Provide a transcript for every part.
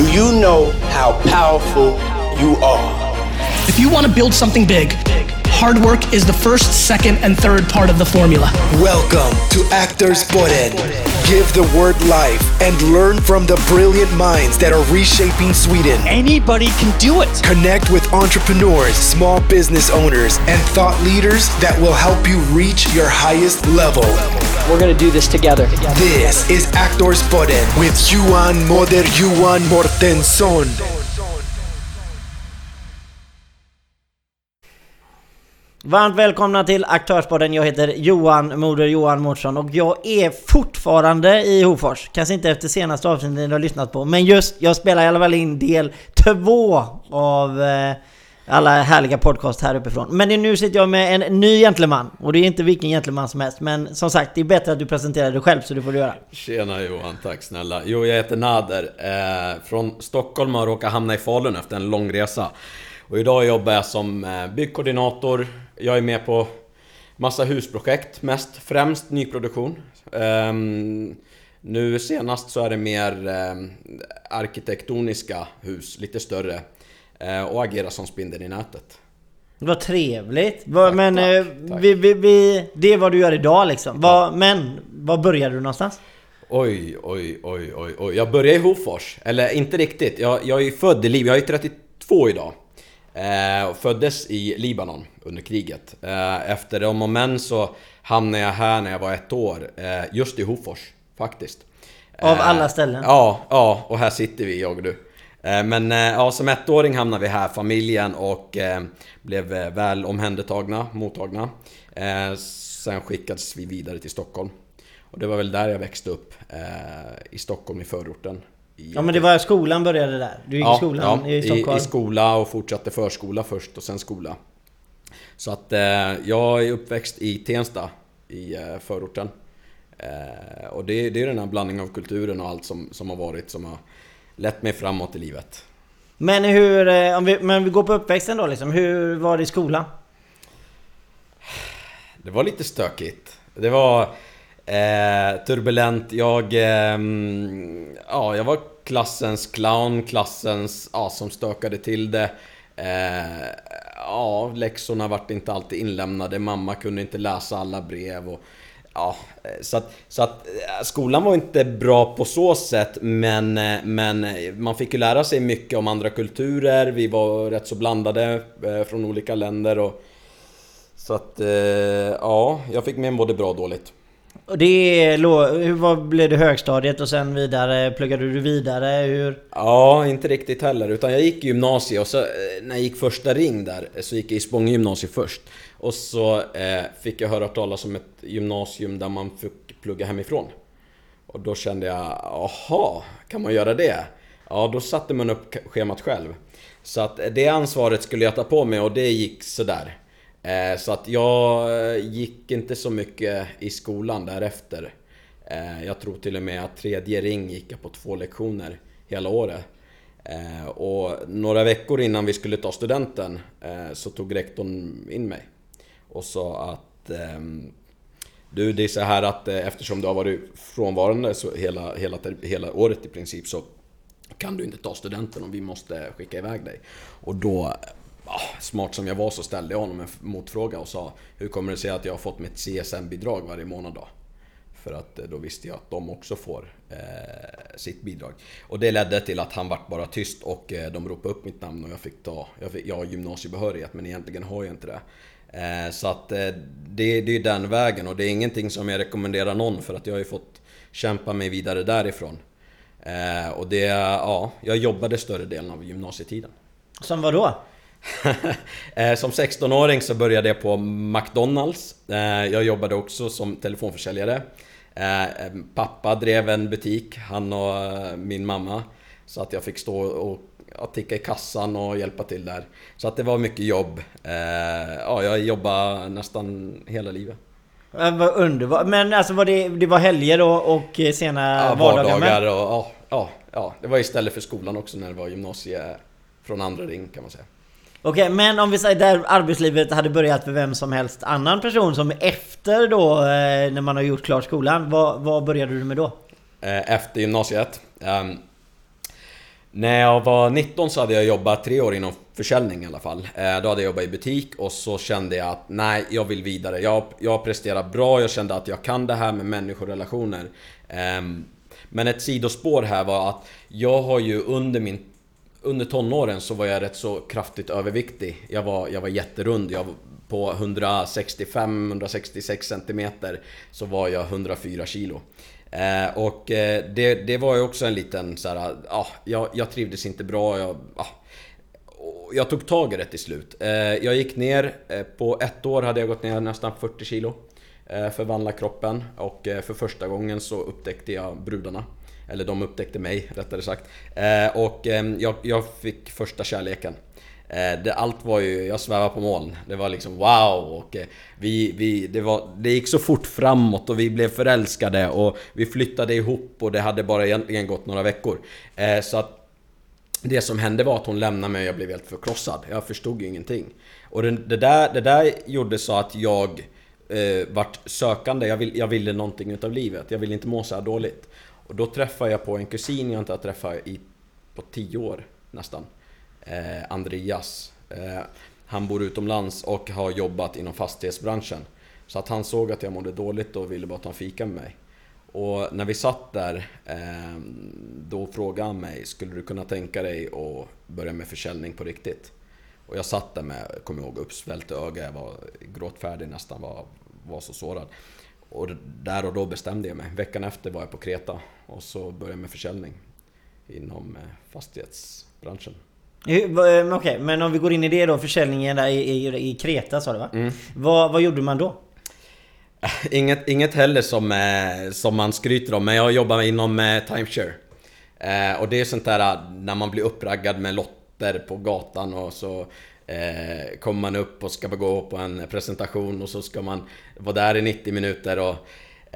Do you know how powerful you are? If you want to build something big, hard work is the first, second, and third part of the formula. Welcome to Actors Podden. Give the word life and learn from the brilliant minds that are reshaping Sweden. Anybody can do it. Connect with entrepreneurs, small business owners, and thought leaders that will help you reach your highest level. We're going to do this together. This is Actors Podden with Johan Moder Johan Mortensson. Varmt välkomna till Aktörspodden. Jag heter Johan Moder Johan Mårtsson och jag är fortfarande i Hofors. Kanske inte efter senaste avsnittet ni har lyssnat på, men just jag spelar i alla fall in del två av eh, alla härliga podcast här uppifrån. Men nu sitter jag med en ny gentleman och det är inte vilken gentleman som helst. Men som sagt, det är bättre att du presenterar dig själv så det får du göra. Tjena Johan, tack snälla. Jo, jag heter Nader. Eh, från Stockholm och råkar hamna i Falun efter en lång resa. Och idag jobbar jag som eh, byggkoordinator. Jag är med på massa husprojekt, mest främst nyproduktion. Ehm, nu senast så är det mer eh, arkitektoniska hus, lite större. Eh, och agera som spindeln i nätet. Vad trevligt! Vad, Tack, men tack, tack. Vi, vi, vi, det är vad du gör idag liksom. Vad, Men, var började du någonstans? Oj, oj, oj, oj, oj. Jag började i Hofors. Eller inte riktigt. Jag, jag är född i Libanon. Jag är 32 idag. Eh, föddes i Libanon under kriget. Eh, efter om och men så hamnade jag här när jag var ett år. Eh, just i Hofors, faktiskt. Av Eh, alla ställen? Ja, ja. Och här sitter vi, jag och du. Eh, Men eh, ja, som ettåring hamnade vi här, familjen, och blev väl omhändertagna, mottagna. Sen skickades vi vidare till Stockholm. Och det var väl där jag växte upp, i Stockholm, i förorten. Ja men det var skolan började där. Du gick i skolan i Stockholm. I, i skola och fortsatte förskola först och sen skola. Så att eh, jag är uppväxt i Tensta, i eh, förorten. Eh, och det, det är den här blandningen av kulturen och allt som, som har varit som har lett mig framåt i livet. Men hur, eh, om vi, men vi går på uppväxten då liksom. Hur var det i skolan? Det var lite stökigt. Det var eh, turbulent. Jag, Eh, ja, jag var klassens clown, klassens, ja, som stökade till det. Eh, ja, läxorna vart inte alltid inlämnade. Mamma kunde inte läsa alla brev. Och, ja, eh, så att, så att eh, skolan var inte bra på så sätt, men, eh, men man fick ju lära sig mycket om andra kulturer. Vi var rätt så blandade från olika länder. Och, så att, ja, jag fick med mig både bra och dåligt. Och det är... Vad blev det högstadiet och sen vidare? Pluggade du vidare? Hur? Ja, inte riktigt heller. Utan jag gick i gymnasiet och så eh, när jag gick första ring där eh, så gick jag i Spånga gymnasium först. Och så eh, fick jag höra talas om ett gymnasium där man fick plugga hemifrån. Och då kände jag, aha, kan man göra det? Ja, då satte man upp schemat själv. Så att eh, det ansvaret skulle jag ta på mig och det gick sådär. Eh, så att jag eh, gick inte så mycket i skolan därefter. Eh, jag tror till och med att tredje ring gick jag på två lektioner hela året. Och några veckor innan vi skulle ta studenten så tog rektorn in mig och sa att ehm, du, det är så här att eftersom du har varit frånvarande så hela, hela, hela året i princip så kan du inte ta studenten och vi måste skicka iväg dig. Och då, ja, smart som jag var, så ställde jag honom en motfråga och sa Hur kommer det sig att jag har fått mitt CSN-bidrag varje månad då? För att eh, då visste jag att de också får eh, sitt bidrag. Och det ledde till att han vart bara tyst och eh, de ropade upp mitt namn och jag fick ta, jag, fick, jag har gymnasiebehörighet men egentligen har jag inte det. Eh, så att eh, det, det är den vägen och det är ingenting som jag rekommenderar någon för att jag har ju fått kämpa mig vidare därifrån. Eh, och det, ja, jag jobbade större delen av gymnasietiden. Som var då? Eh, Som 16-åring så började jag på McDonalds. Eh, Jag jobbade också som telefonförsäljare. Eh, Pappa drev en butik, han och min mamma. Så att jag fick stå och ticka i kassan och hjälpa till där. Så att det var mycket jobb. Ja, jag jobbade nästan hela livet. Ja, Vad underbart. Men alltså var det, det var helger och, och sena Ja, vardagar? vardagar och ja, ja, ja. Det var istället för skolan också när det var gymnasie från andra ring kan man säga. Okej, men om vi säger där arbetslivet hade börjat för vem som helst annan person som efter då, eh, när man har gjort klart skolan, vad, vad började du med då? Eh, efter gymnasiet. Um, När jag var 19 så hade jag jobbat tre år inom försäljning i alla fall. Eh, då hade jag jobbat i butik och så kände jag att nej, jag vill vidare. Jag, jag presterar bra, jag kände att jag kan det här med människorelationer. Um, Men ett sidospår här var att jag har ju under min under tonåren så var jag rätt så kraftigt överviktig. Jag var, jag var jätterund. Jag var på 165-166 centimeter så var jag 104 kilo. Eh, och eh, det, det var ju också en liten så här, ja, jag, jag trivdes inte bra. Jag, ah, jag tog tag i det till slut. Eh, jag gick ner, eh, på ett år hade jag gått ner nästan 40 kilo. Eh, förvandla kroppen och eh, för första gången så upptäckte jag brudarna. Eller de upptäckte mig rättare sagt. Eh, och ehm, jag, jag fick första kärleken. Eh, det, allt var ju, jag svävade på moln. Det var liksom wow! Och eh, vi, vi, det, var, det gick så fort framåt och vi blev förälskade och vi flyttade ihop och det hade bara egentligen gått några veckor. Så att det som hände var att hon lämnade mig och jag blev helt förkrossad. Jag förstod ju ingenting. Och det, det, där, det där gjorde så att jag eh, vart sökande. Jag, vill, jag ville någonting utav livet. Jag ville inte må så här dåligt. Och då träffade jag på en kusin jag inte har träffat i, på tio år nästan. Eh, Andreas. Eh, han bor utomlands och har jobbat inom fastighetsbranschen. Så att han såg att jag mådde dåligt och ville bara ta en fika med mig. Och när vi satt där, eh, då frågade han mig, skulle du kunna tänka dig att börja med försäljning på riktigt? Och jag satt där med, kommer ihåg, uppsvällt öga, jag var gråtfärdig nästan, var, var så sårad. Och där och då bestämde jag mig. Veckan efter var jag på Kreta och så började jag med försäljning inom eh, fastighetsbranschen. Eh, Okej, men om vi går in i det då, försäljningen där i, i, i Kreta sa du va? Mm. Vad, vad gjorde man då? Inget, inget heller som, eh, som man skryter om, men jag jobbar inom timeshare. Och det är sånt där när man blir uppraggad med lotter på gatan och så eh, kommer man upp och ska gå på en presentation och så ska man vara där i 90 minuter och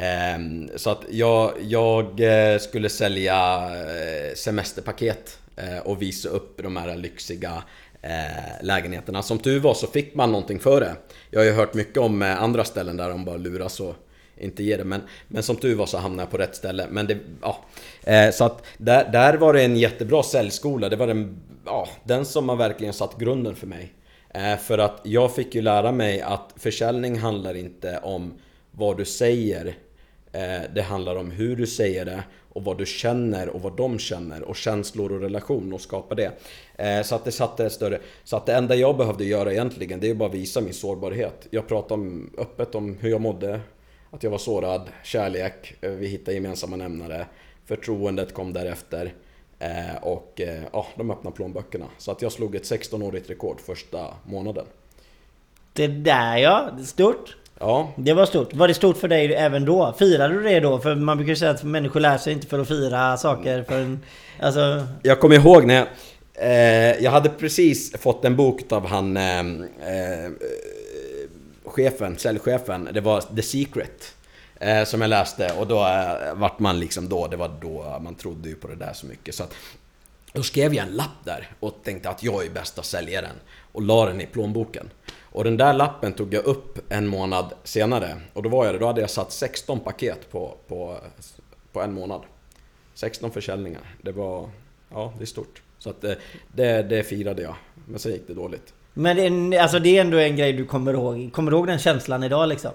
eh, så att jag, jag eh, skulle sälja eh, semesterpaket eh, och visa upp de här lyxiga eh, lägenheterna. Som tur var så fick man någonting för det. Jag har ju hört mycket om eh, andra ställen där de bara luras och inte ger det. Men, men som tur var så hamnade jag på rätt ställe. Men det, ja. eh, så att där, där var det en jättebra säljskola. Det var den, ja, den som har verkligen satt grunden för mig. Eh, för att jag fick ju lära mig att försäljning handlar inte om vad du säger eh, Det handlar om hur du säger det och vad du känner och vad de känner och känslor och relation och skapa det. Eh, så att det satte större... Så att det enda jag behövde göra egentligen det är bara visa min sårbarhet. Jag pratade om, öppet om hur jag mådde, att jag var sårad, kärlek, vi hittade gemensamma nämnare, förtroendet kom därefter eh, och eh, ja, de öppnade plånböckerna. Så att jag slog ett 16-årigt rekord första månaden. Det där ja, stort. Ja, Det var stort. Var det stort för dig även då? Firade du det då? För man brukar ju säga att människor lär sig inte för att fira saker för en... Alltså... Jag kommer ihåg när jag, eh, jag hade precis fått en bok av han eh, eh, chefen, säljchefen. Det var The Secret. Eh, som jag läste och då eh, vart man liksom då, det var då man trodde ju på det där så mycket. Så att, då skrev jag en lapp där och tänkte att jag är bästa säljaren och la den i plånboken. Och den där lappen tog jag upp en månad senare och då var jag det, då hade jag satt 16 paket på, på, på en månad. 16 försäljningar. Det var, ja det är stort. Så att det, det, det firade jag. Men sen gick det dåligt. Men det är, alltså det är ändå en grej du kommer ihåg. Kommer du ihåg den känslan idag liksom?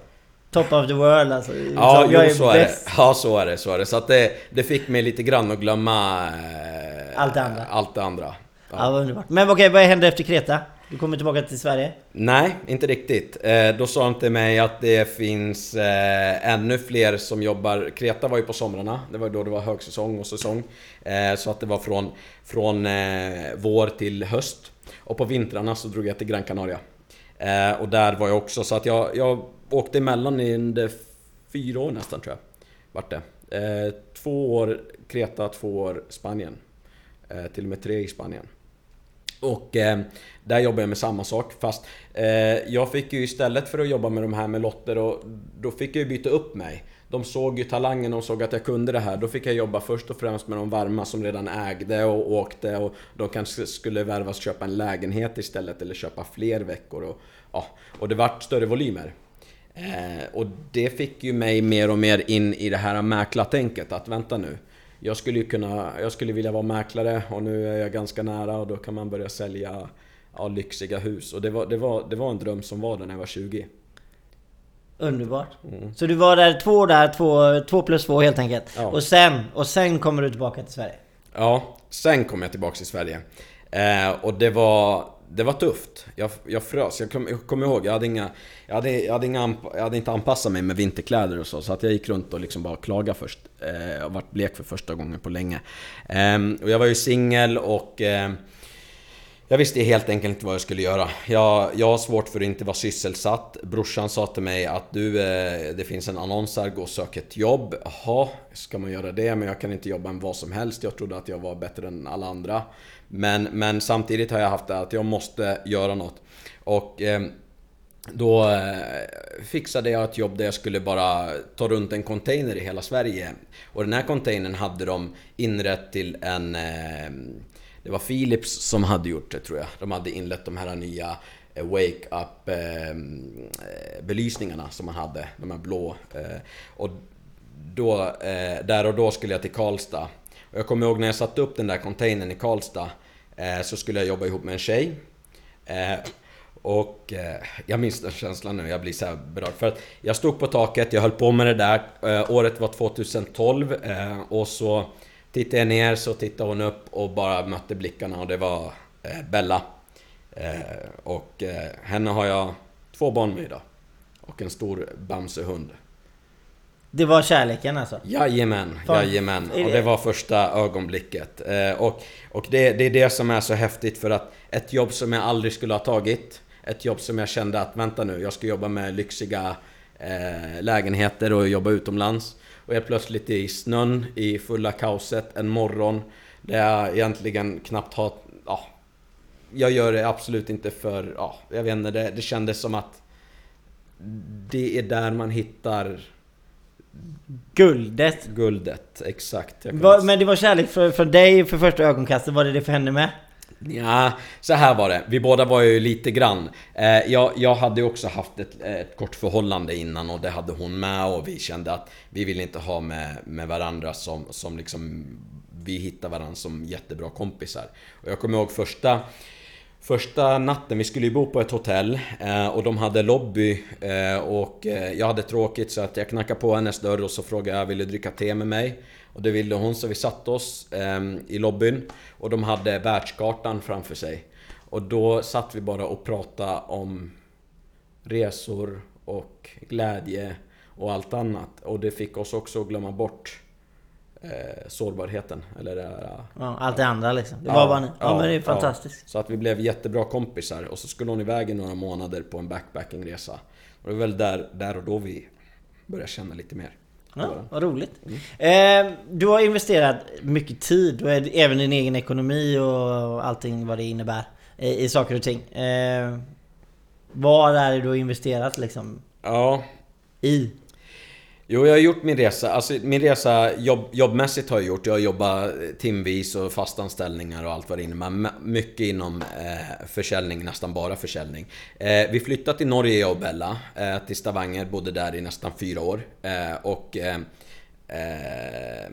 Top of the world alltså. Ja, Liksom, jo, så är det. bäst. Ja, så är det. Så är det. Så att det, det fick mig lite grann att glömma eh, Allt det andra. Allt det andra. Ja. Ja, vad underbart. Men okej, vad hände efter Kreta? Du kommer tillbaka till Sverige? Nej, inte riktigt. Eh, då sa han till mig att det finns eh, ännu fler som jobbar... Kreta var ju på somrarna, det var då det var högsäsong och säsong. Eh, så att det var från, från eh, vår till höst. Och på vintrarna så drog jag till Gran Canaria. Eh, och där var jag också, så att jag, jag åkte emellan i under fyra år nästan tror jag. Vart det. Eh, två år Kreta, två år Spanien. Eh, till och med tre i Spanien. Och eh, där jobbar jag med samma sak fast eh, jag fick ju istället för att jobba med de här med lotter och då fick jag ju byta upp mig. De såg ju talangen och såg att jag kunde det här. Då fick jag jobba först och främst med de varma som redan ägde och åkte och de kanske skulle värvas köpa en lägenhet istället eller köpa fler veckor. Och, ja, och det vart större volymer. Eh, och det fick ju mig mer och mer in i det här mäklartänket att vänta nu. jag skulle ju kunna, jag skulle vilja vara mäklare och nu är jag ganska nära och då kan man börja sälja ja, lyxiga hus. Och det var, det, var, det var en dröm som var där när jag var 20. Underbart. Mm. Så du var där två där, två, två plus två helt enkelt. Ja. Och sen, och sen kommer du tillbaka till Sverige. Ja, sen kom jag tillbaks till Sverige. Eh, och det var, det var tufft. Jag, jag frös. Jag kommer kom ihåg, jag hade, inga, jag, hade, jag, hade inga, jag hade inte anpassat mig med vinterkläder och så. Så att jag gick runt och liksom bara klagade först. Eh, jag varit blek för första gången på länge. Eh, och jag var ju singel och... Eh, jag visste helt enkelt inte vad jag skulle göra. Jag, jag har svårt för att inte vara sysselsatt. Brorsan sa till mig att du, eh, det finns en annons här, gå och sök ett jobb. Jaha, ska man göra det? Men jag kan inte jobba med vad som helst. Jag trodde att jag var bättre än alla andra. Men, men samtidigt har jag haft det att jag måste göra något. Och eh, då eh, fixade jag ett jobb där jag skulle bara ta runt en container i hela Sverige. Och den här containern hade de inrett till en... Eh, det var Philips som hade gjort det tror jag. De hade inlett de här nya eh, Wake Up ehm, eh, belysningarna som man hade. De här blå. Eh, och då, eh, där och då skulle jag till Karlstad. Och jag kommer ihåg när jag satte upp den där containern i Karlstad eh, så skulle jag jobba ihop med en tjej. Eh, och eh, jag minns den känslan nu, jag blir så här berörd. För att jag stod på taket, jag höll på med det där. Eh, året var 2012 eh, och så tittade jag ner så tittade hon upp och bara mötte blickarna och det var eh, Bella. Eh, och eh, henne har jag två barn med idag. Och en stor Bamsehund. Det var kärleken alltså? Jajamän, Fan. jajamän. Och det- det var första ögonblicket. Eh, och och det, det är det som är så häftigt för att ett jobb som jag aldrig skulle ha tagit, ett jobb som jag kände att vänta nu, jag ska jobba med lyxiga eh, lägenheter och jobba utomlands. Och jag plötsligt i snön, i fulla kaoset, en morgon där jag egentligen knappt har... Ja, jag gör det absolut inte för... Ja, jag vet inte, det, det kändes som att det är där man hittar Guldet. Guldet, exakt. Jag kan Va, inte- men det var kärlek för, för dig för första ögonkastet, var det det för henne med? Ja, så här var det. Vi båda var ju lite grann. Eh, jag, jag hade också haft ett, ett kort förhållande innan och det hade hon med och vi kände att vi ville inte ha med, med varandra som, som liksom... Vi hittade varandra som jättebra kompisar. Och jag kommer ihåg första... Första natten, vi skulle ju bo på ett hotell eh, och de hade lobby eh, och eh, jag hade tråkigt så att jag knackade på hennes dörr och så frågade jag ville du dricka te med mig? Och det ville hon så vi satte oss i lobbyn och de hade världskartan framför sig. Och då satt vi bara och pratade om resor och glädje och allt annat. Och det fick oss också att glömma bort eh, sårbarheten. Eller det här, Ja, allt det andra liksom. Det var bara ni. Ja, men det är fantastiskt. så att vi blev jättebra kompisar och så skulle hon iväg i några månader på en backpackingresa. Och det var väl där, där och då vi började känna lite mer. Ja, vad roligt. Eh, du har investerat mycket tid och även din egen ekonomi och allting vad det innebär i, i saker och ting. Eh, vad är det du har investerat liksom Ja, i? Jo, jag har gjort min resa. Alltså min resa jobb, jobbmässigt har jag gjort. Jag har jobbat eh, timvis och fastanställningar och allt vad det innebär. Mycket inom eh, försäljning, nästan bara försäljning. Eh, vi flyttade till Norge, jag och Bella, eh, till Stavanger. Bodde där i nästan fyra år. Eh, och eh, eh,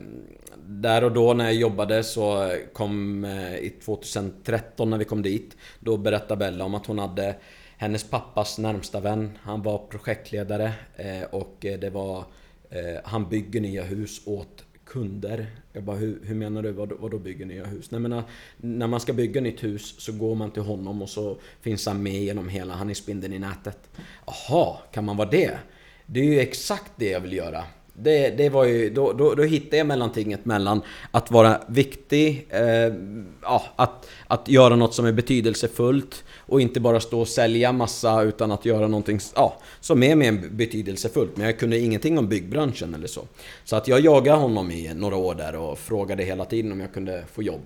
där och då när jag jobbade så kom eh, i 2013 när vi kom dit. Då berättade Bella om att hon hade hennes pappas närmsta vän. Han var projektledare eh, och eh, det var eh, Han bygger nya hus åt kunder. Jag bara, hur, hur menar du? Vad, vad då bygger nya hus? Nej, men, när- när man ska bygga nytt hus så går man till honom och så finns han med genom hela, han är spindeln i nätet. Jaha, kan man vara det? Det är ju exakt det jag vill göra. Det, det var ju, då, då, då hittade jag mellantinget mellan att vara viktig, eh, ja, att, att göra något som är betydelsefullt och inte bara stå och sälja massa utan att göra någonting ja, som är mer betydelsefullt. Men jag kunde ingenting om byggbranschen eller så. Så att jag jagade honom i några år där och frågade hela tiden om jag kunde få jobb.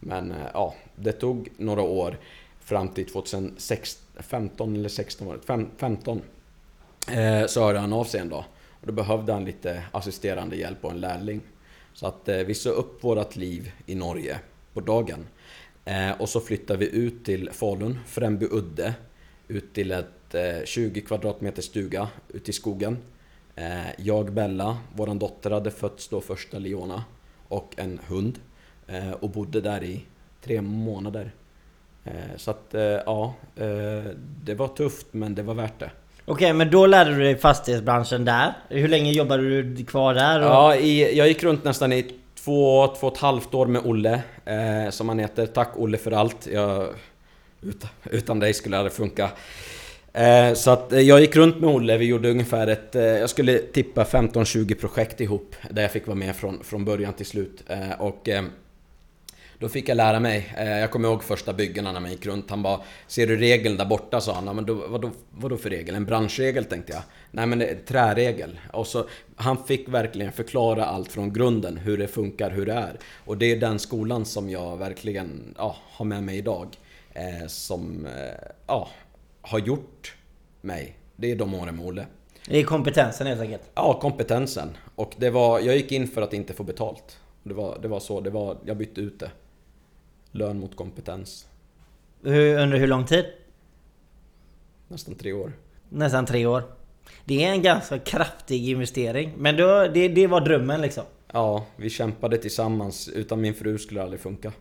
Men eh, ja, det tog några år fram till 2015 eller 16 var det, 15 eh, så hörde han av sig en dag. Och då behövde han lite assisterande hjälp och en lärling. Så att eh, vi sa upp vårt liv i Norge på dagen. Eh, och så flyttade vi ut till Falun, Främby udde. Ut till ett eh, 20 kvadratmeter stuga ute i skogen. Jag, Bella, vår dotter hade fötts då första Leona. och en hund. Och bodde där i tre månader. Så att ja, det var tufft men det var värt det. Okej, men då lärde du dig fastighetsbranschen där. Hur länge jobbade du kvar där? Och... Ja, i, jag gick runt nästan i två, två och ett halvt år med Olle, eh, som han heter. Tack Olle för allt. Jag, utan, utan dig skulle det aldrig funka. Eh, så att eh, jag gick runt med Olle, vi gjorde ungefär ett, eh, jag skulle tippa 15-20 projekt ihop. Där jag fick vara med från, från början till slut. Eh, och eh, då fick jag lära mig. Eh, jag kommer ihåg första byggena när man gick runt. Han bara Ser du regeln där borta? sa han. Ja, men då, vadå, vadå för regel? En branschregel tänkte jag. Nej men en träregel. Och så, han fick verkligen förklara allt från grunden. Hur det funkar, hur det är. Och det är den skolan som jag verkligen ja, har med mig idag. Eh, som eh, ja, har gjort mig. Det är de åren med Olle. Det är kompetensen helt enkelt. Ja, kompetensen. Och det var, jag gick in för att inte få betalt. Det var, det var så, det var, jag bytte ut det. Lön mot kompetens. Hur, under hur lång tid? Nästan tre år. Nästan tre år. Det är en ganska kraftig investering. Men då, det, det var drömmen liksom. Ja, vi kämpade tillsammans. Utan min fru skulle det aldrig funka.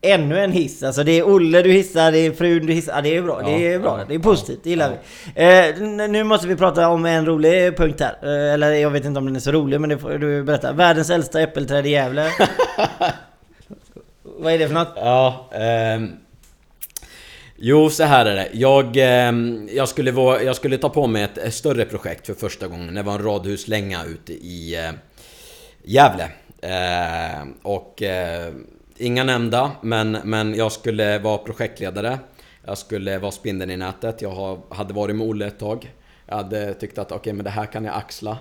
Ännu en hiss. Alltså det är Olle du hissar, det är frun du hissar. Ja, det är bra. Ja, det är bra. ja, det är positivt. Det gillar vi. Eh, nu måste vi prata om en rolig punkt här. Eh, eller jag vet inte om den är så rolig, men det får du berätta. Världens äldsta äppelträd i Gävle. Vad är det för något? Ja, ehm, Jo, så här är det. Jag, ehm, jag, skulle vara, jag skulle ta på mig ett, större projekt för första gången. Det var en radhuslänga ute i eh, Gävle. Eh, och eh, inga nämnda, men, men jag skulle vara projektledare. Jag skulle vara spindeln i nätet. Jag har, hade varit med Olle ett tag. Jag hade tyckt att okej, men det här kan jag axla.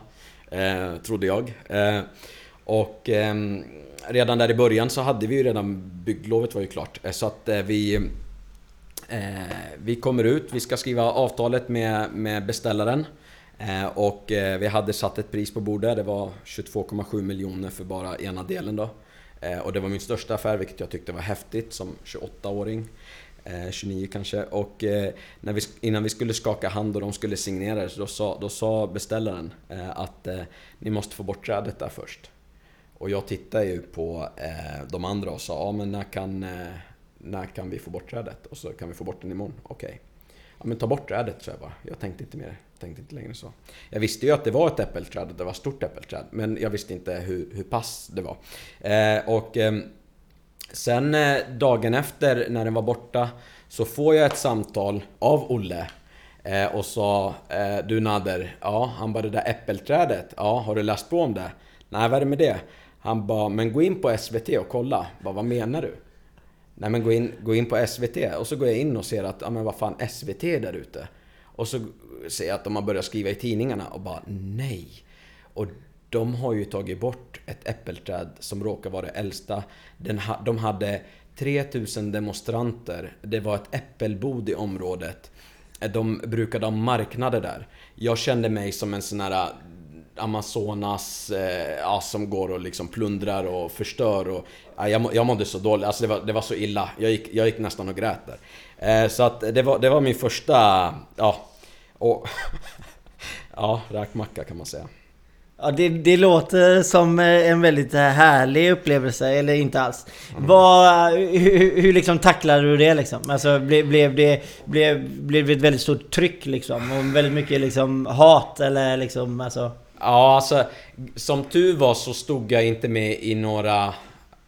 Eh, trodde jag. Ehm, och eh, redan där i början så hade vi ju redan bygglovet var ju klart. Eh, så att eh, vi eh, Vi kommer ut, vi ska skriva avtalet med, med beställaren. Eh, och eh, vi hade satt ett pris på bordet, det var 22,7 miljoner för bara ena delen då. Eh, och det var min största affär, vilket jag tyckte var häftigt som 28-åring. Eh, 29 kanske. Och eh, när vi, innan vi skulle skaka hand och de skulle signera det, så då sa, då sa beställaren eh, att eh, ni måste få bort trädet där först. Och jag tittade ju på eh, de andra och sa, ja men när kan, eh, när kan vi få bort trädet? Och så kan vi få bort den imorgon. Okej. Ja men ta bort trädet, så jag bara. Jag tänkte inte mer. Tänkte inte längre så. Jag visste ju att det var ett äppelträd, det var ett stort äppelträd. Men jag visste inte hur, hur pass det var. Eh, och eh, sen eh, dagen efter, när den var borta, så får jag ett samtal av Olle. Eh, och sa, eh, du Nader, ja han bara det där äppelträdet, ja har du läst på om det? Nej vad är det med det? Han bara, men gå in på SVT och kolla. Bara, vad menar du? Nej men gå in, gå in på SVT och så går jag in och ser att, ja men vad fan SVT är där ute. Och så ser jag att de har börjat skriva i tidningarna och bara nej. Och de har ju tagit bort ett äppelträd som råkar vara det äldsta. Den ha, de hade 3000 demonstranter. Det var ett äppelbod i området. De brukade ha marknader där. Jag kände mig som en sån här Amazonas, eh, ja, som går och liksom plundrar och förstör och... Ja, jag, må- jag mådde så dåligt, alltså det var, det var så illa. Jag gick, jag gick nästan och grät där. Eh, så att det var, det var min första, ja... Och, ja, räkmacka kan man säga. Ja, det, det låter som eh, en väldigt eh, härlig upplevelse, eller inte alls. Vad, hur, hur liksom tacklade du det liksom? Alltså blev, blev, det, blev, blev det ett väldigt stort tryck liksom? Och väldigt mycket liksom hat eller liksom alltså... Ja, alltså som tur var så stod jag inte med i några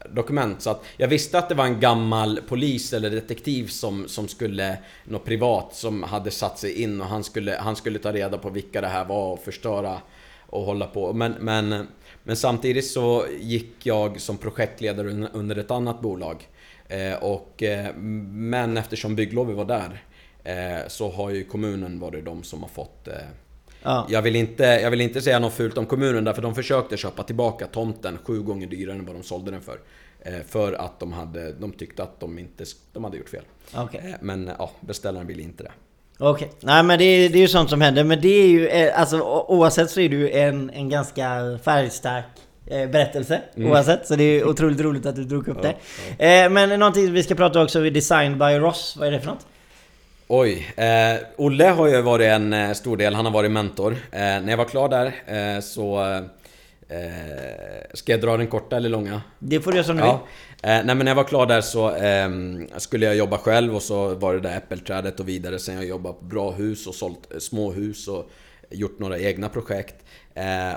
dokument. Så att jag visste att det var en gammal polis eller detektiv som, som skulle, något privat, som hade satt sig in och han skulle, han skulle ta reda på vilka det här var och förstöra och hålla på. Men, men, men samtidigt så gick jag som projektledare under ett annat bolag. Eh, och, eh, men eftersom bygglovet var där eh, så har ju kommunen varit de som har fått eh, Ja. jag vill, inte, jag vill inte säga något fult om kommunen därför de försökte köpa tillbaka tomten sju gånger dyrare än vad de sålde den för. Eh, För att de, hade, de tyckte att de inte de hade gjort fel. Okej. Eh, Men ja, beställaren ville inte det. Okej. Nej men det, är- det är ju sånt som händer. Men det är ju, eh, alltså oavsett så är ju en, en ganska färgstark berättelse. Oavsett. Så det är otroligt roligt att du drog upp det. Eh, men någonting vi ska prata också om Design by Ross. Vad är det för något? Oj, eh, Olle har ju varit en eh, stor del, han har varit mentor. Eh, när jag var klar där eh, så Eh, ska jag dra den korta eller långa? Det får du göra som du Ja. vill. Nej men när jag var klar där så ehm, skulle jag jobba själv och så var det där äppelträdet och vidare. Sen jag jobbat på bra hus och sålt eh, små hus och gjort några egna projekt.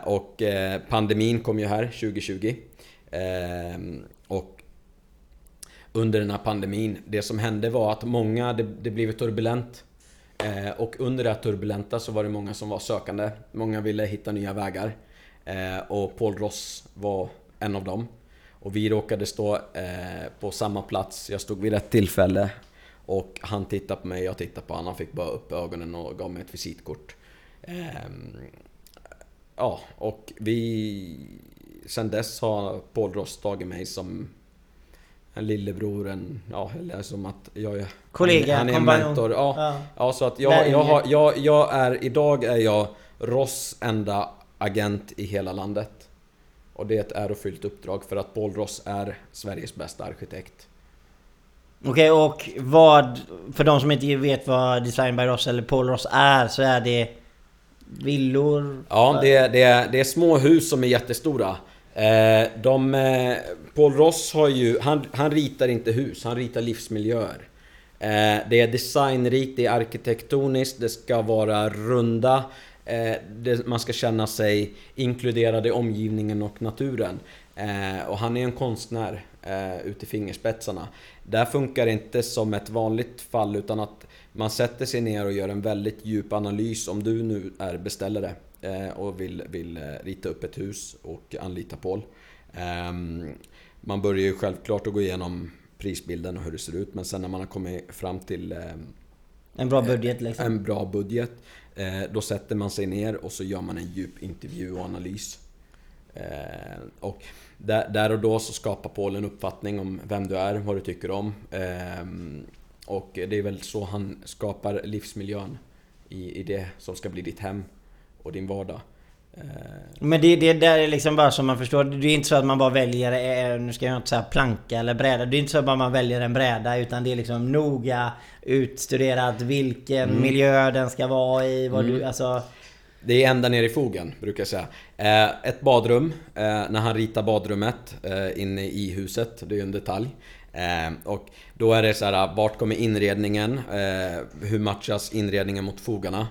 Och pandemin kom ju här 2020. Under den här pandemin, det som hände var att många, det, det blev turbulent. Eh, och under det här turbulenta så var det många som var sökande. Många ville hitta nya vägar. Eh, och Paul Ross var en av dem. Och vi råkade stå eh, på samma plats, jag stod vid rätt tillfälle. Och han tittade på mig, jag tittade på honom. Han fick bara upp ögonen och gav mig ett visitkort. Ehm, ja, och vi... Sen dess har Paul Ross tagit mig som en lillebror, en, ja, eller som att jag är... Kollega, han är en mentor. Ja, Ja. ja. så att jag, jag, har, jag, jag är... Idag är jag Ross enda agent i hela landet. Och det är ett ärofyllt uppdrag för att Paul Ross är Sveriges bästa arkitekt. Okej, och vad... För de som inte vet vad Design by Ross eller Paul Ross är så är det villor... Ja, det, är- det, är, det är små hus som är jättestora. Eh, de, eh, Paul Ross har ju, han, han ritar inte hus, han ritar livsmiljöer. Eh, det är designrikt, det är arkitektoniskt, det ska vara runda. Eh, det, man ska känna sig inkluderad i omgivningen och naturen. Eh, och han är en konstnär eh, ut i fingerspetsarna. Där funkar det inte som ett vanligt fall utan att man sätter sig ner och gör en väldigt djup analys om du nu är beställare och vill, vill eh, rita upp ett hus och anlita Paul. Ehm, Man börjar ju självklart att gå igenom prisbilden och hur det ser ut men sen när man har kommit fram till ehm, En bra budget liksom. en bra budget eh, Då sätter man sig ner och så gör man en djup intervju och analys Eh, Och där, och då så skapar Paul en uppfattning om vem du är, vad du tycker om Ehm, Och det är väl så han skapar livsmiljön i det som ska bli ditt hem och din vardag Eh, Men det, det där är liksom bara som man förstår. Det är inte så att man bara väljer, eh, nu ska jag inte säga planka eller bräda. Det är inte så att bara man väljer en bräda utan det är liksom noga utstuderat vilken Mm. miljö den ska vara i. Vad du, alltså, Det är ända ner i fogen, brukar jag säga. Eh, ett badrum, eh, när han ritar badrummet eh, inne i huset, det är ju en detalj. Och då är det så här, vart kommer inredningen? Hur matchas inredningen mot fogarna?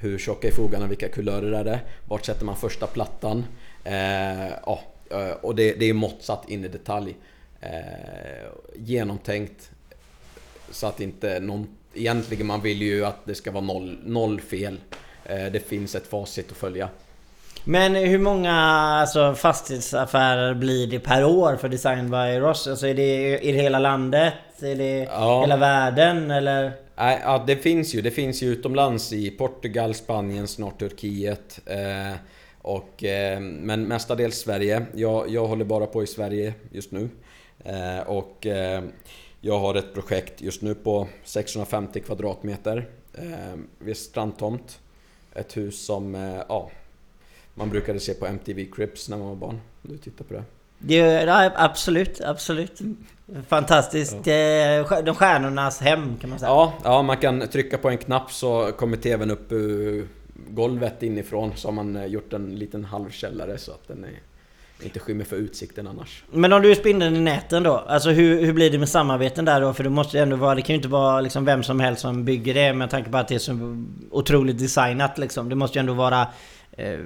Hur tjocka är fogarna? Vilka kulörer är det? Vart sätter man första plattan? Eh, ja, eh, och det, det är måttsatt in i detalj. Eh, genomtänkt. Så att inte någon... Egentligen man vill ju att det ska vara noll, noll fel. Eh, Det finns ett facit att följa. Men hur många alltså, fastighetsaffärer blir det per år för Design by Ross? Alltså är det, är det hela landet? Är det Ja. hela världen? Eller? Nej, ja, det finns ju. Det finns ju utomlands i Portugal, Spanien, snart Turkiet. Eh, och, eh, men mestadels Sverige. Jag, jag håller bara på i Sverige just nu. Eh, och eh, jag har ett projekt just nu på 650 kvadratmeter eh, vid strandtomt. Ett hus som, eh, ja, man brukade se på MTV Crips när man var barn. Du tittar på det. Det, ja, absolut, absolut. Fantastiskt. Eh, De stjärnornas hem kan man säga. Ja, ja, man kan trycka på en knapp så kommer TVn upp ur golvet inifrån. Så har man eh, gjort en liten halvkällare så att den är, inte skymmer för utsikten annars. Men om du är spindeln i näten då? Alltså hur, hur blir det med samarbeten där då? För det måste ju ändå vara, det kan ju inte vara liksom vem som helst som bygger det med tanke på att det är så otroligt designat liksom. Det måste ju ändå vara Eh,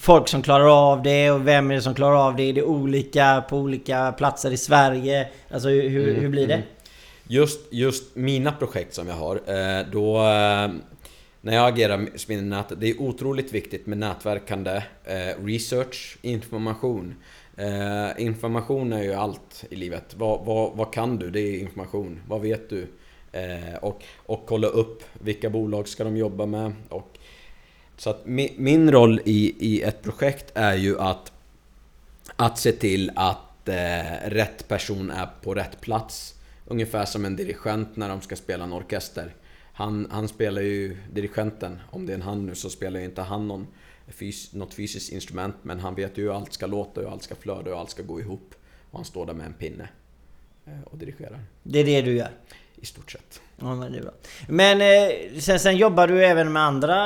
folk som klarar av det och vem är det som klarar av det? Är det olika på olika platser i Sverige? Alltså hur, mm, hur blir det? Mm, mm. Just, just mina projekt som jag har, eh, då... Eh, när jag agerar med Spindelnätet, det är otroligt viktigt med nätverkande research, information. Information är ju allt i livet. Vad, vad, vad kan du? Det är information. Vad vet du? Och, och kolla upp vilka bolag ska de jobba med. Och, så att mi, min roll i, i ett projekt är ju att att se till att eh, rätt person är på rätt plats. Ungefär som en dirigent när de ska spela en orkester. Han, han spelar ju dirigenten, om det är en han nu så spelar ju inte han någon fys, något fysiskt instrument men han vet ju hur allt ska låta, hur allt ska flöda, hur allt ska gå ihop. Och han står där med en pinne eh, och dirigerar. Det är det du gör? I stort sett. Ja, men det är bra. Men eh, sen, sen jobbar du även med andra.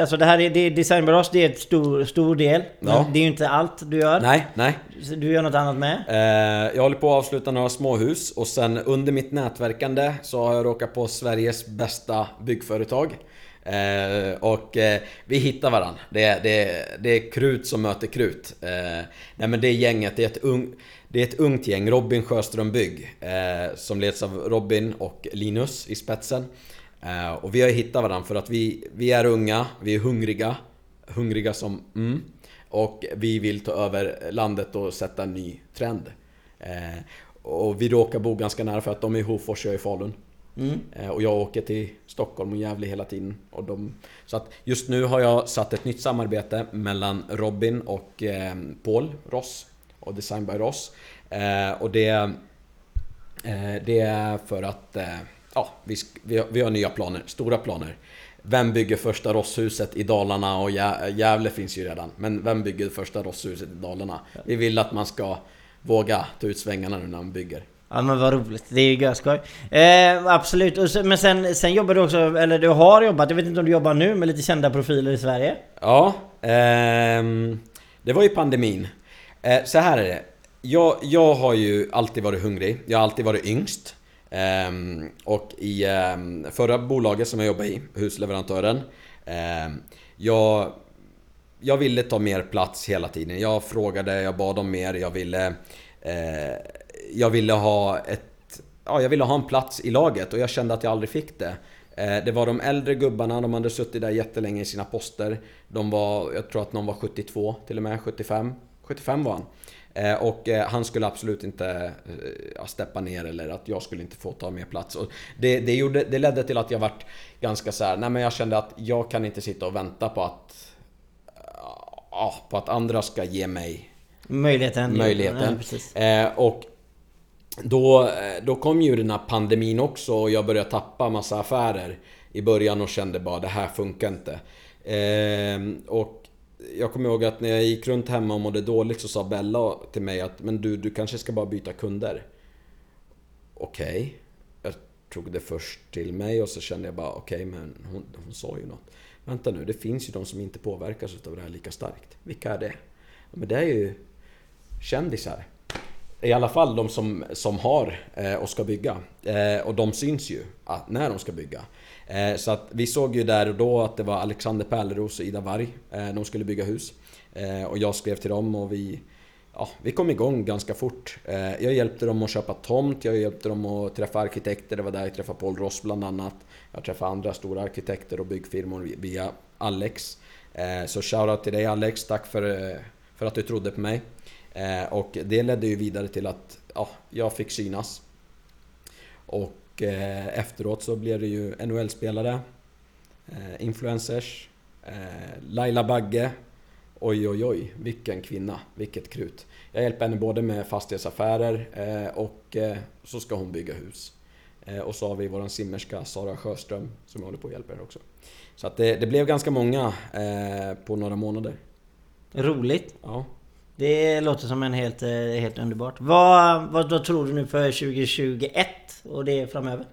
Alltså det här är, det är designborås, det är ett stor, stor del. Ja. det är ju inte allt du gör. Nej, nej. Du gör något annat med. Eh, jag håller på att avsluta några småhus och sen under mitt nätverkande så har jag råkat på Sveriges bästa byggföretag. Eh, och eh, vi hittar varandra. Det, är- det, är- det är krut som möter krut. Eh, nej men det gänget, det är ett, ung, det är ett ungt gäng, Robin Sjöström Bygg, eh, som leds av Robin och Linus i spetsen. Eh, och vi har hittat varandra för att vi, vi är unga, vi är hungriga. Hungriga som mm. Och vi vill ta över landet och sätta en ny trend. Eh, och vi råkar bo ganska nära för att de är i Hofors och jag är i Falun. Eh, och jag åker till Stockholm och Gävle hela tiden. Och de, så att just nu har jag satt ett nytt samarbete mellan Robin och eh, Paul Ross och Design by Ross. Eh, och det, eh, det är för att eh, ja, vi, vi, har, vi har nya planer, stora planer. Vem bygger första Rosshuset i Dalarna och Gä- Gävle finns ju redan. Men vem bygger första Rosshuset i Dalarna? Vi vill att man ska våga ta ut svängarna nu när man bygger. Ja men vad roligt, det är ju görskoj. Eh, absolut, så, men sen, sen jobbar du också, eller du har jobbat, jag vet inte om du jobbar nu med lite kända profiler i Sverige? Ja, ehm, det var ju pandemin. Eh, så här är det. Jag, jag har ju alltid varit hungrig. Jag har alltid varit yngst. Ehm, och i ehm, förra bolaget som jag jobbade i, husleverantören. ehm, jag, jag ville ta mer plats hela tiden. Jag frågade, jag bad om mer, jag ville... Eh, jag ville ha ett... Ja, jag ville ha en plats i laget och jag kände att jag aldrig fick det. Eh, det var de äldre gubbarna, de hade suttit där jättelänge i sina poster. De var, jag tror att någon var 72 till och med, 75. 75 var han. Eh, och eh, han skulle absolut inte eh, steppa ner eller att jag skulle inte få ta mer plats. Och det, det, gjorde, det ledde till att jag vart ganska så här, nej men jag kände att jag kan inte sitta och vänta på att på att andra ska ge mig Möjligheten. möjligheten. Ja, och då, då kom ju den här pandemin också och jag började tappa massa affärer i början och kände bara det här funkar inte. Och jag kommer ihåg att när jag gick runt hemma och mådde dåligt så sa Bella till mig att men du, du kanske ska bara byta kunder. Okej. Jag tog det först till mig och så kände jag bara okej men hon, hon sa ju något. Vänta nu, det finns ju de som inte påverkas av det här lika starkt. Vilka är det? Ja, Men det är ju kändisar. I alla fall de som, som har eh, och ska bygga. Eh, och de syns ju ah, när de ska bygga. Eh, så att vi såg ju där och då att det var Alexander Pärleros och Ida Warg. Eh, de skulle bygga hus. Eh, och jag skrev till dem och vi, ja, vi kom igång ganska fort. Jag hjälpte dem att köpa tomt, jag hjälpte dem att träffa arkitekter. Det var där jag träffade Paul Ross bland annat. Jag träffade andra stora arkitekter och byggfirmor via Alex. Så shoutout till dig Alex, tack för, för att du trodde på mig. Och det ledde ju vidare till att ja, jag fick synas. Och eh, efteråt så blev det ju NHL-spelare, eh, influencers, eh, Laila Bagge. Oj oj oj, vilken kvinna, vilket krut. Jag hjälper henne både med fastighetsaffärer och så ska hon bygga hus. Och så har vi våran simmerska Sara Sjöström som jag håller på att hjälpa också. Så att det, det blev ganska många på några månader. Roligt. Ja. Det låter som en helt, eh, helt underbart. Vad, vad, vad tror du nu för 2021 och det framöver?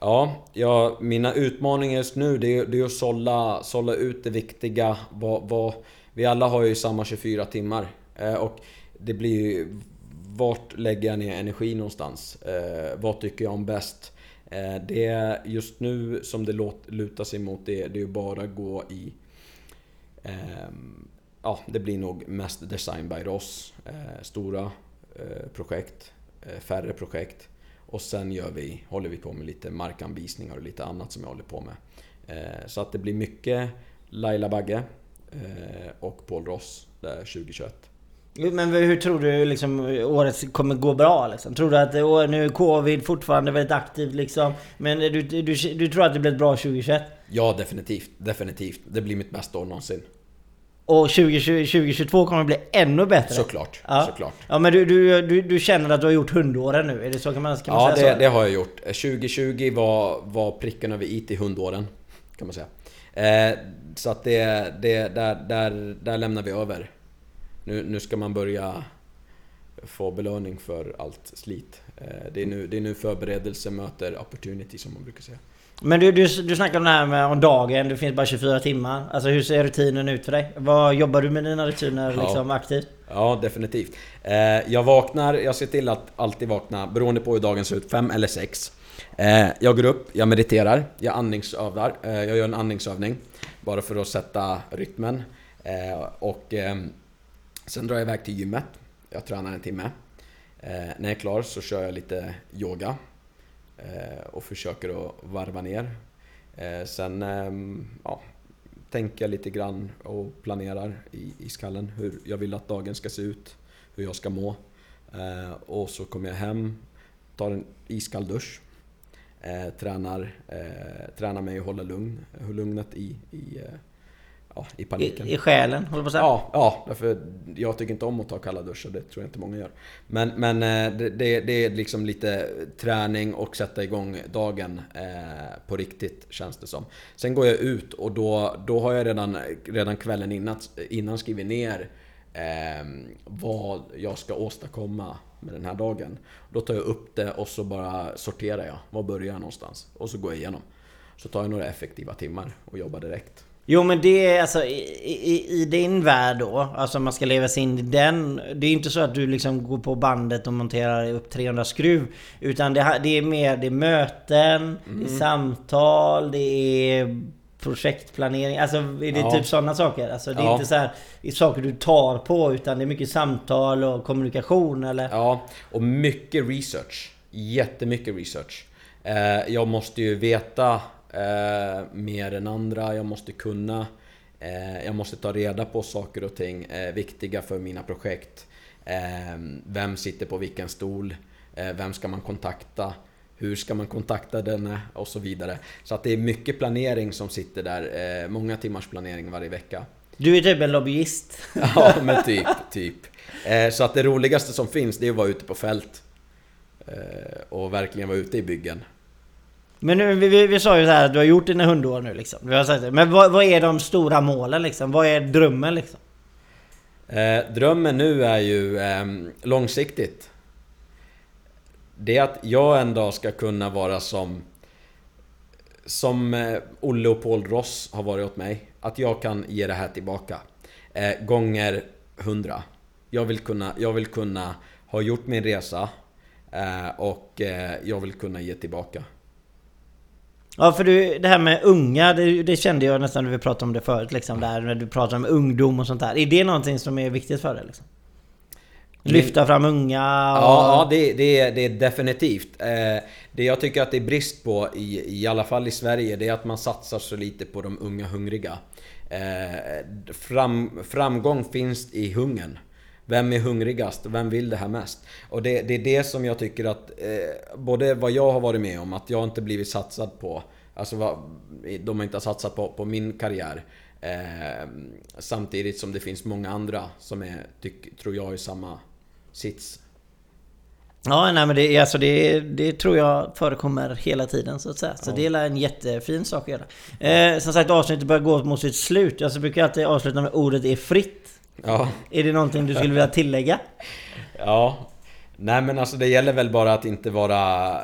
Ja, ja, mina utmaningar just nu det är, det är att sålla, sålla ut det viktiga. Vad, vad, vi alla har ju samma 24 timmar. Eh, och det blir ju... Vart lägger jag ner energi någonstans? Eh, vad tycker jag om bäst? Eh, det är just nu som det låt, lutar sig mot det, det är ju bara gå i... Ehm, ja, det blir nog mest design by Ross. Eh, stora eh, projekt, eh, färre projekt. Och sen gör vi, håller vi på med lite markanvisningar och lite annat som jag håller på med. Eh, så att det blir mycket Laila Bagge eh, och Paul Ross där 2021. Men hur tror du liksom året kommer gå bra liksom? Tror du att åh, nu är covid fortfarande väldigt aktivt liksom? Men du, du, du, du tror att det blir ett bra 2021? Ja, definitivt. Definitivt. Det blir mitt bästa år någonsin. Och 2020, 2022 kommer bli ännu bättre? Såklart. Ja. Såklart. Ja men du, du, du, du känner att du har gjort hundåren nu? Är det så kan man, kan man Ja, säga det, så? det har jag gjort. Eh, 2020 var, var pricken över i till hundåren. Kan man säga. Eh, så att det, det, där, där, där lämnar vi över. Nu, nu ska man börja få belöning för allt slit. Eh, det, är nu, det är nu förberedelse möter opportunity som man brukar säga. Men du, du, du snackar om det här med om dagen, det finns bara 24 timmar. Alltså hur ser rutinen ut för dig? Vad Jobbar du med dina rutiner Ja. liksom aktivt? Ja, definitivt. Eh, jag vaknar, jag ser till att alltid vakna, beroende på hur dagen ser ut, fem eller sex. Eh, jag går upp, jag mediterar, jag andningsövar. Jag gör en andningsövning. Bara för att sätta rytmen. Och ehm, sen drar jag iväg till gymmet. Jag tränar en timme. Eh, när jag är klar så kör jag lite yoga. Eh, och försöker att varva ner. Eh, sen ehm, ja, tänker jag lite grann och planerar i, i skallen hur jag vill att dagen ska se ut, hur jag ska må. Eh, och så kommer jag hem, tar en iskall dusch, eh, tränar, eh, tränar mig att hålla lugn, lugnet i, i, eh, ja, i paniken. I, I själen, håller på att säga. Ja, ja, därför jag tycker inte om att ta kalla duschar, det tror jag inte många gör. Men, men eh, det, det, det är liksom lite träning och sätta igång dagen eh, på riktigt, känns det som. Sen går jag ut och då, då har jag redan, redan kvällen innan, innan skrivit ner eh, vad jag ska åstadkomma med den här dagen. Då tar jag upp det och så bara sorterar jag. Var börjar jag någonstans? Och så går jag igenom. Så tar jag några effektiva timmar och jobbar direkt. Jo men det är alltså i, i, i din värld då, alltså man ska leva sig in i den. Det är inte så att du liksom går på bandet och monterar upp 300 skruv. Utan det, det är mer, det är möten, det är samtal, det är projektplanering. Alltså är det Ja. typ sådana saker? Alltså det är Ja. inte så här det är saker du tar på utan det är mycket samtal och kommunikation eller? Ja, och mycket research. Jättemycket research. Eh, jag måste ju veta eh, mer än andra, jag måste kunna. Eh, jag måste ta reda på saker och ting eh, viktiga för mina projekt. Eh, vem sitter på vilken stol? Eh, vem ska man kontakta? Hur ska man kontakta denne? Och så vidare. Så att det är mycket planering som sitter där. Eh, många timmars planering varje vecka. Du är typ en lobbyist. Ja, men typ, typ. Så att det roligaste som finns, det är att vara ute på fält. Och verkligen vara ute i byggen. Men nu, vi, vi, vi sa ju så här att du har gjort dina hundår nu liksom. Vi har sagt det. Men vad, vad är de stora målen liksom? Vad är drömmen liksom? Eh, drömmen nu är ju eh, långsiktigt. Det är att jag en dag ska kunna vara som som eh, Olle och Paul Ross har varit åt mig. Att jag kan ge det här tillbaka. Eh, gånger hundra. Jag vill kunna, jag vill kunna ha gjort min resa eh, och eh, jag vill kunna ge tillbaka. Ja för du, det här med unga, det, det kände jag nästan när vi pratade om det förut liksom. Där när du pratar om ungdom och sånt där. Är det någonting som är viktigt för dig liksom? Lyfta fram unga och... Ja, ja det, det, är, det är definitivt. Eh, det jag tycker att det är brist på, i, i alla fall i Sverige, det är att man satsar så lite på de unga hungriga. Eh, fram, framgång finns i hungern. Vem är hungrigast? Vem vill det här mest? Och det, det är det som jag tycker att, eh, både vad jag har varit med om, att jag inte blivit satsad på, alltså vad, de har inte satsat på, på min karriär. Eh, samtidigt som det finns många andra som är, tyck, tror jag, i samma sits. Ja, nej men det, alltså det, det tror jag förekommer hela tiden så att säga. Så det är en jättefin sak att göra. Eh, som sagt, avsnittet börjar gå mot sitt slut. Jag brukar alltid avsluta med ordet är fritt. Ja. Är det någonting du skulle vilja tillägga? Ja. Nej men alltså det gäller väl bara att inte vara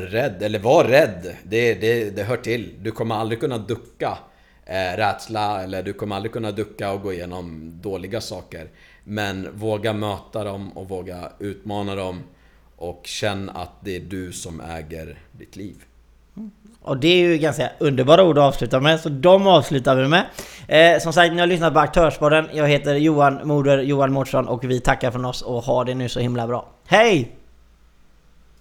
rädd, eller vara rädd. Det, det, det hör till. Du kommer aldrig kunna ducka eh, rädsla, eller du kommer aldrig kunna ducka och gå igenom dåliga saker. Men våga möta dem och våga utmana dem. Och känn att det är du som äger ditt liv. Och det är ju ganska underbara ord att avsluta med, så de avslutar vi med. Eh, som sagt, ni har lyssnat på Aktörsborden. Jag heter Johan Moder, Johan Mårtsson och vi tackar från oss och har det nu så himla bra. Hej!